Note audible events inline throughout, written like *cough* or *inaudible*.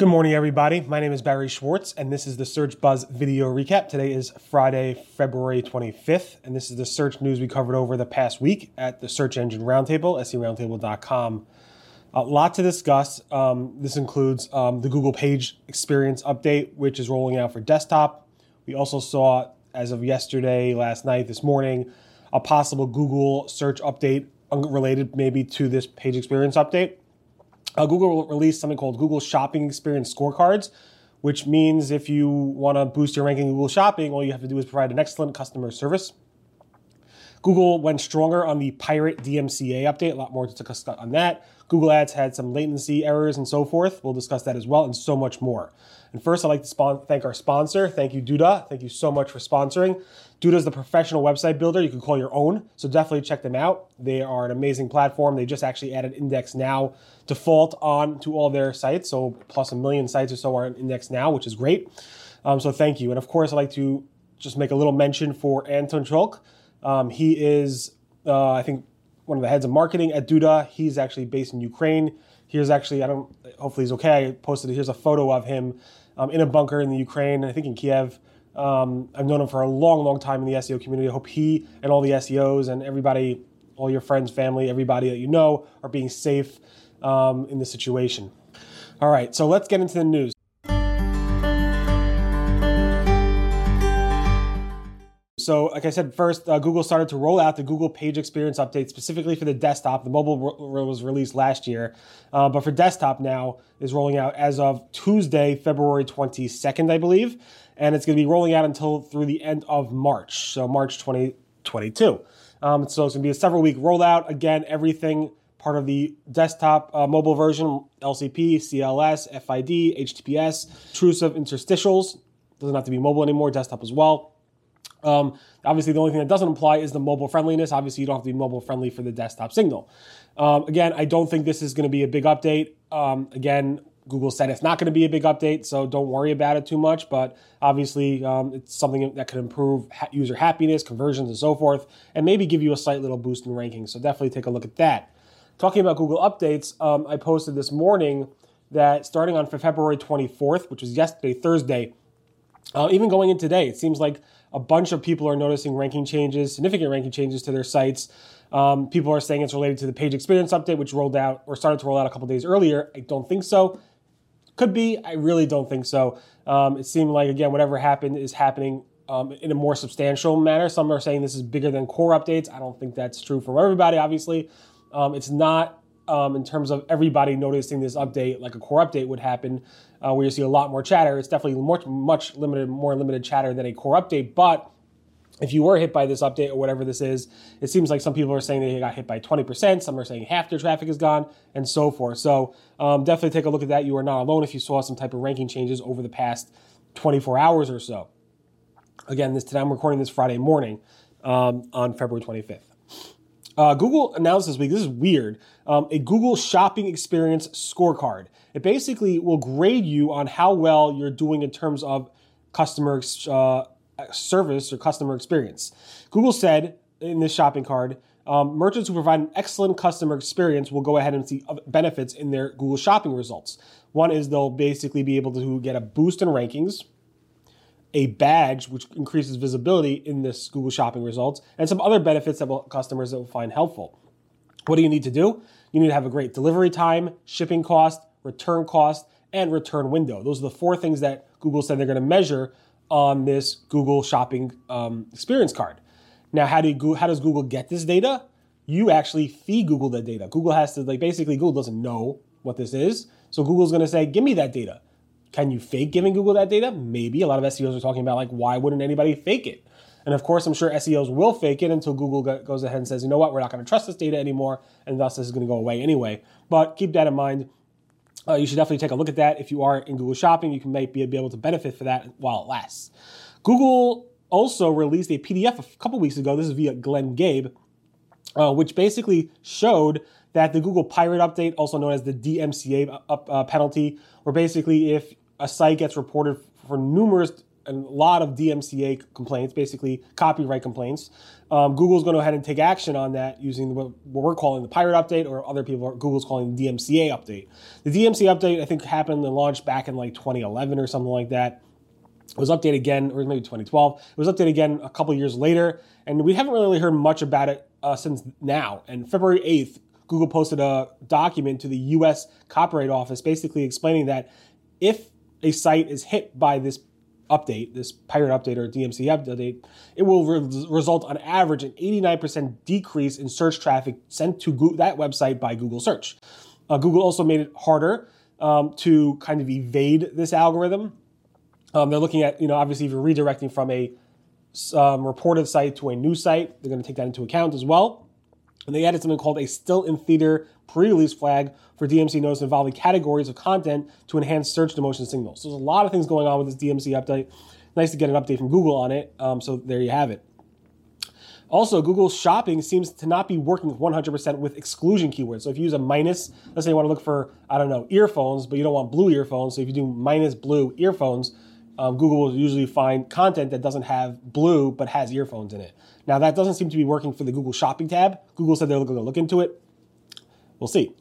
Good morning, everybody. My name is Barry Schwartz, and this is the Search Buzz video recap. Today is Friday, February 25th, and this is the search news we covered over the past week at the Search Engine Roundtable, seroundtable.com. A lot to discuss. Um, this includes um, the Google Page Experience update, which is rolling out for desktop. We also saw, as of yesterday, last night, this morning, a possible Google search update related maybe to this Page Experience update uh, Google released something called Google Shopping Experience Scorecards, which means if you want to boost your ranking in Google Shopping, all you have to do is provide an excellent customer service. Google went stronger on the Pirate DMCA update, a lot more to discuss on that. Google Ads had some latency errors and so forth. We'll discuss that as well and so much more. And first, I'd like to spon- thank our sponsor. Thank you, Duda. Thank you so much for sponsoring. Duda is the professional website builder you can call your own, so definitely check them out. They are an amazing platform. They just actually added Index Now default on to all their sites, so plus a million sites or so are in Index Now, which is great. Um, so thank you. And of course, I'd like to just make a little mention for Anton Shulke. Um, he is, uh, I think, one of the heads of marketing at Duda. He's actually based in Ukraine. Here's actually, I don't, hopefully he's okay. I posted, here's a photo of him um, in a bunker in the Ukraine, I think in Kiev. Um, I've known him for a long, long time in the SEO community. I hope he and all the SEOs and everybody, all your friends, family, everybody that you know are being safe um, in this situation. All right, so let's get into the news. So, like I said, first, uh, Google started to roll out the Google Page Experience update specifically for the desktop. The mobile was released last year, uh, but for desktop now is rolling out as of Tuesday, February 22nd, I believe, and it's going to be rolling out until through the end of March, so March 2022. Um, so it's going to be a several week rollout. Again, everything part of the desktop uh, mobile version, LCP, CLS, FID, HTTPS, intrusive interstitials. Doesn't have to be mobile anymore, desktop as well. Um, obviously, the only thing that doesn't apply is the mobile friendliness. Obviously, you don't have to be mobile friendly for the desktop signal. Um, again, I don't think this is going to be a big update. Um, again, Google said it's not going to be a big update, so don't worry about it too much. But obviously, um, it's something that could improve user happiness, conversions, and so forth, and maybe give you a slight little boost in rankings. So definitely take a look at that. Talking about Google updates, um, I posted this morning that starting on February 24th, which was yesterday, Thursday, uh, even going in today, it seems like a bunch of people are noticing ranking changes, significant ranking changes to their sites. Um, people are saying it's related to the page experience update, which rolled out or started to roll out a couple days earlier. I don't think so. Could be. I really don't think so. Um, it seemed like, again, whatever happened is happening um, in a more substantial manner. Some are saying this is bigger than core updates. I don't think that's true for everybody, obviously. Um, it's not um, in terms of everybody noticing this update like a core update would happen, uh, where you see a lot more chatter. It's definitely much, much limited, more limited chatter than a core update. But if you were hit by this update or whatever this is, it seems like some people are saying they got hit by 20%, some are saying half their traffic is gone, and so forth. So um, definitely take a look at that. You are not alone if you saw some type of ranking changes over the past 24 hours or so. Again, this today I'm recording this Friday morning um, on February 25th. Uh, Google announced this week, this is weird, um, a Google Shopping Experience Scorecard. It basically will grade you on how well you're doing in terms of customer uh, service or customer experience. Google said in this shopping card, um, merchants who provide an excellent customer experience will go ahead and see benefits in their Google Shopping results. One is they'll basically be able to get a boost in rankings, a badge which increases visibility in this Google Shopping results, and some other benefits that will, customers that will find helpful. What do you need to do? You need to have a great delivery time, shipping cost, return cost, and return window. Those are the four things that Google said they're going to measure on this Google Shopping um, experience card. Now, how do you, how does Google get this data? You actually feed Google that data. Google has to like basically Google doesn't know what this is, so Google's going to say, "Give me that data." Can you fake giving Google that data? Maybe. A lot of SEOs are talking about like, why wouldn't anybody fake it? And of course, I'm sure SEOs will fake it until Google goes ahead and says, you know what, we're not going to trust this data anymore, and thus this is going to go away anyway. But keep that in mind. Uh, you should definitely take a look at that. If you are in Google Shopping, you can maybe be able to benefit for that while it lasts. Google also released a PDF a couple weeks ago. This is via Glenn Gabe, uh, which basically showed that the Google Pirate update, also known as the DMCA uh, uh, penalty, where basically if a site gets reported for numerous and a lot of DMCA complaints, basically copyright complaints. Um, Google's going to go ahead and take action on that using what, we're calling the pirate update, or other people, are, Google's calling the DMCA update. The DMCA update, I think, happened and launched back in like 2011 or something like that. It was updated again, or maybe 2012. It was updated again a couple years later, and we haven't really heard much about it uh, since now. And February 8th, Google posted a document to the US Copyright Office basically explaining that if a site is hit by this update, this pirate update or DMC update, it will re- result on average an 89% decrease in search traffic sent to that website by Google search. Uh, Google also made it harder um, to kind of evade this algorithm. Um, they're looking at, you know, obviously if you're redirecting from a um, reported site to a new site, they're going to take that into account as well. And they added something called a still in theater pre-release flag for DMC notes involving categories of content to enhance search motion signals. So there's a lot of things going on with this DMC update. Nice to get an update from Google on it. Um, so there you have it. Also, Google Shopping seems to not be working 100% with exclusion keywords. So if you use a minus, let's say you want to look for, I don't know, earphones, but you don't want blue earphones. So if you do minus blue earphones, um, Google will usually find content that doesn't have blue but has earphones in it. Now, that doesn't seem to be working for the Google Shopping tab. Google said they're going to look into it. We'll see.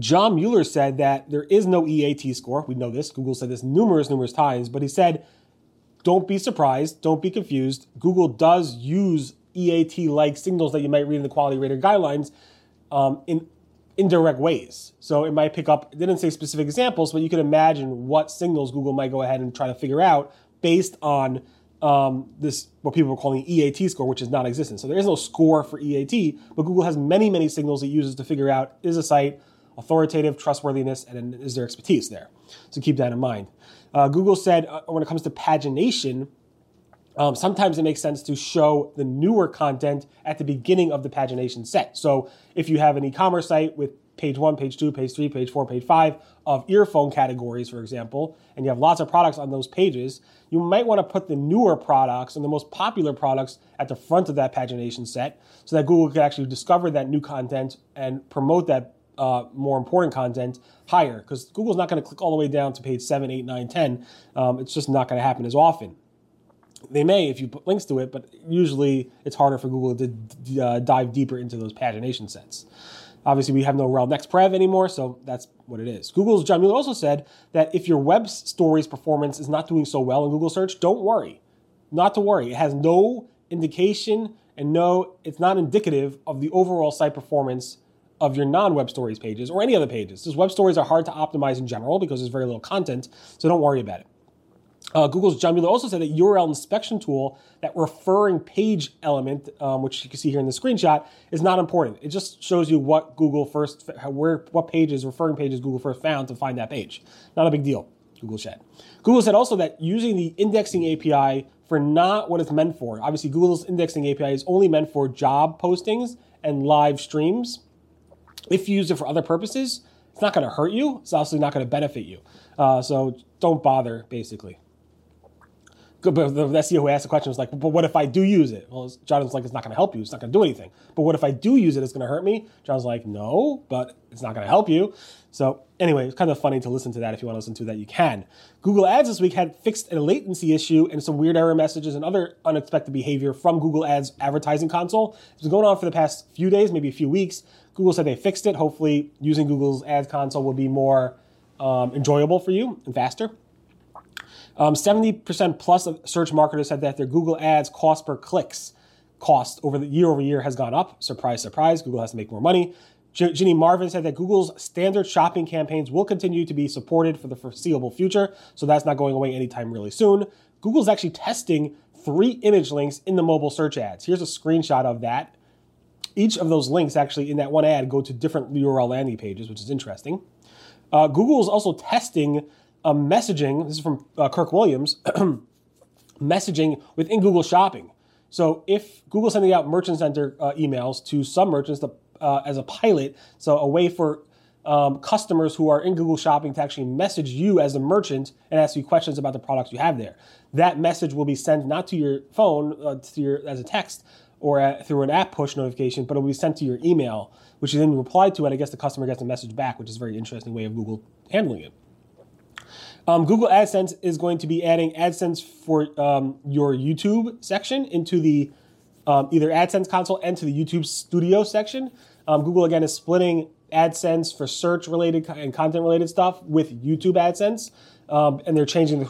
John Mueller said that there is no EAT score. We know this. Google said this numerous, numerous times, but he said, don't be surprised, don't be confused. Google does use EAT like signals that you might read in the quality rater guidelines um, in indirect ways. So it might pick up, didn't say specific examples, but you can imagine what signals Google might go ahead and try to figure out based on um, this, what people are calling EAT score, which is non existent. So there is no score for EAT, but Google has many, many signals it uses to figure out is a site authoritative, trustworthiness, and is there expertise there. So keep that in mind. Uh, Google said uh, when it comes to pagination, um, sometimes it makes sense to show the newer content at the beginning of the pagination set. So if you have an e-commerce site with page one, page two, page three, page four, page five of earphone categories, for example, and you have lots of products on those pages, you might want to put the newer products and the most popular products at the front of that pagination set so that Google could actually discover that new content and promote that uh, more important content higher because Google's not going to click all the way down to page 7, 8, 9, 10. Um, it's just not going to happen as often. They may if you put links to it, but usually it's harder for Google to uh, dive deeper into those pagination sets. Obviously, we have no rel next prev anymore, so that's what it is. Google's John Mueller also said that if your web stories performance is not doing so well in Google search, don't worry. Not to worry. It has no indication and no, it's not indicative of the overall site performance of your non-web stories pages or any other pages. Because web stories are hard to optimize in general because there's very little content, so don't worry about it. Uh, Google's John Mueller also said that URL inspection tool, that referring page element, um, which you can see here in the screenshot, is not important. It just shows you what Google first, where, what pages, referring pages Google first found to find that page. Not a big deal. Google said. Google said also that using the indexing API for not what it's meant for. Obviously, Google's indexing API is only meant for job postings and live streams. If you use it for other purposes, it's not going to hurt you. It's also not going to benefit you. Uh, so don't bother, basically. But the SEO who asked the question was like, but what if I do use it? Well, Jonathan's like, it's not going to help you. It's not going to do anything. But what if I do use it? It's going to hurt me. John's like, no, but it's not going to help you. So anyway, it's kind of funny to listen to that. If you want to listen to that, you can. Google Ads this week had fixed a latency issue and some weird error messages and other unexpected behavior from Google Ads advertising console. It's been going on for the past few days, maybe a few weeks. Google said they fixed it. Hopefully, using Google's Ads console will be more um, enjoyable for you and faster. Um, 70% plus of search marketers said that their Google Ads cost per clicks cost over the year over year has gone up. Surprise, surprise. Google has to make more money. Ginny Marvin said that Google's standard shopping campaigns will continue to be supported for the foreseeable future, so that's not going away anytime really soon. Google's actually testing three image links in the mobile search ads. Here's a screenshot of that. Each of those links actually in that one ad go to different URL landing pages, which is interesting. Uh, Google is also testing a messaging. This is from uh, Kirk Williams. *clears throat* messaging within Google Shopping. So if Google's sending out Merchant Center uh, emails to some merchants to, uh, as a pilot, so a way for um, customers who are in Google Shopping to actually message you as a merchant and ask you questions about the products you have there. That message will be sent not to your phone uh, to your as a text or at, through an app push notification, but it will be sent to your email, which you then reply to, and I guess the customer gets a message back, which is a very interesting way of Google handling it. Um, Google AdSense is going to be adding AdSense for um, your YouTube section into the um, either AdSense console and to the YouTube Studio section. Um, Google again is splitting AdSense for search related and content related stuff with YouTube AdSense, um, and they're changing the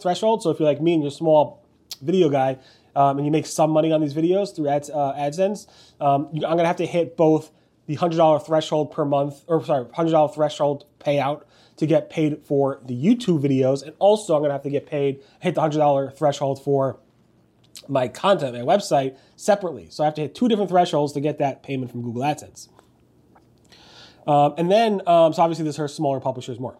threshold. So if you're like me and you're a small video guy um, and you make some money on these videos through Ads, uh, AdSense, I'm to have to hit both the $100 threshold per month, or sorry, $100 threshold payout to get paid for the YouTube videos, and also I'm going to have to get paid, hit the $100 threshold for my content, my website separately. So I have to hit two different thresholds to get that payment from Google AdSense. Um, and then, um, so obviously this hurts smaller publishers more.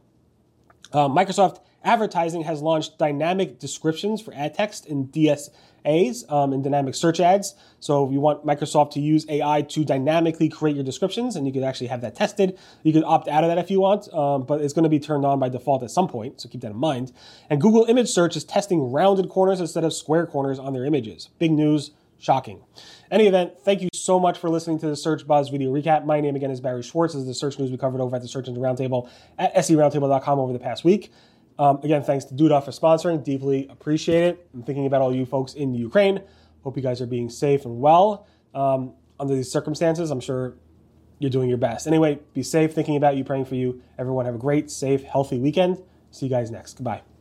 Um, Microsoft Advertising has launched dynamic descriptions for ad text in DSAs um, and dynamic search ads. So if you want Microsoft to use AI to dynamically create your descriptions, and you could actually have that tested, you could opt out of that if you want, um, but it's going to be turned on by default at some point. So keep that in mind. And Google Image Search is testing rounded corners instead of square corners on their images. Big news shocking. Any event, thank you so much for listening to the Search Buzz video recap. My name again is Barry Schwartz. This is the search news we covered over at the Search Engine Roundtable at seroundtable.com over the past week. Um, again, thanks to Duda for sponsoring. Deeply appreciate it. I'm thinking about all you folks in Ukraine. Hope you guys are being safe and well um, under these circumstances. I'm sure you're doing your best. Anyway, be safe. Thinking about you, praying for you. Everyone have a great, safe, healthy weekend. See you guys next. Goodbye.